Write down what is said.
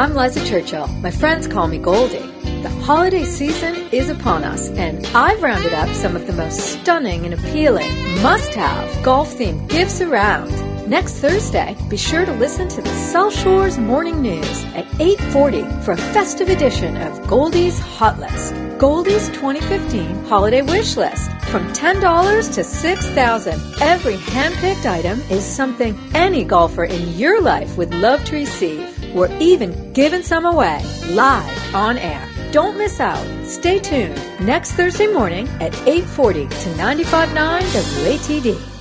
I'm Liza Churchill. My friends call me Goldie. The holiday season is upon us, and I've rounded up some of the most stunning and appealing must-have golf-themed gifts around. Next Thursday, be sure to listen to the South Shores Morning News at 8:40 for a festive edition of Goldie's Hot List. Goldie's 2015 Holiday Wish List. From $10 to 6,000, every handpicked item is something any golfer in your life would love to receive. We're even giving some away live on air. Don't miss out. Stay tuned next Thursday morning at 8:40 to 95.9 WATD.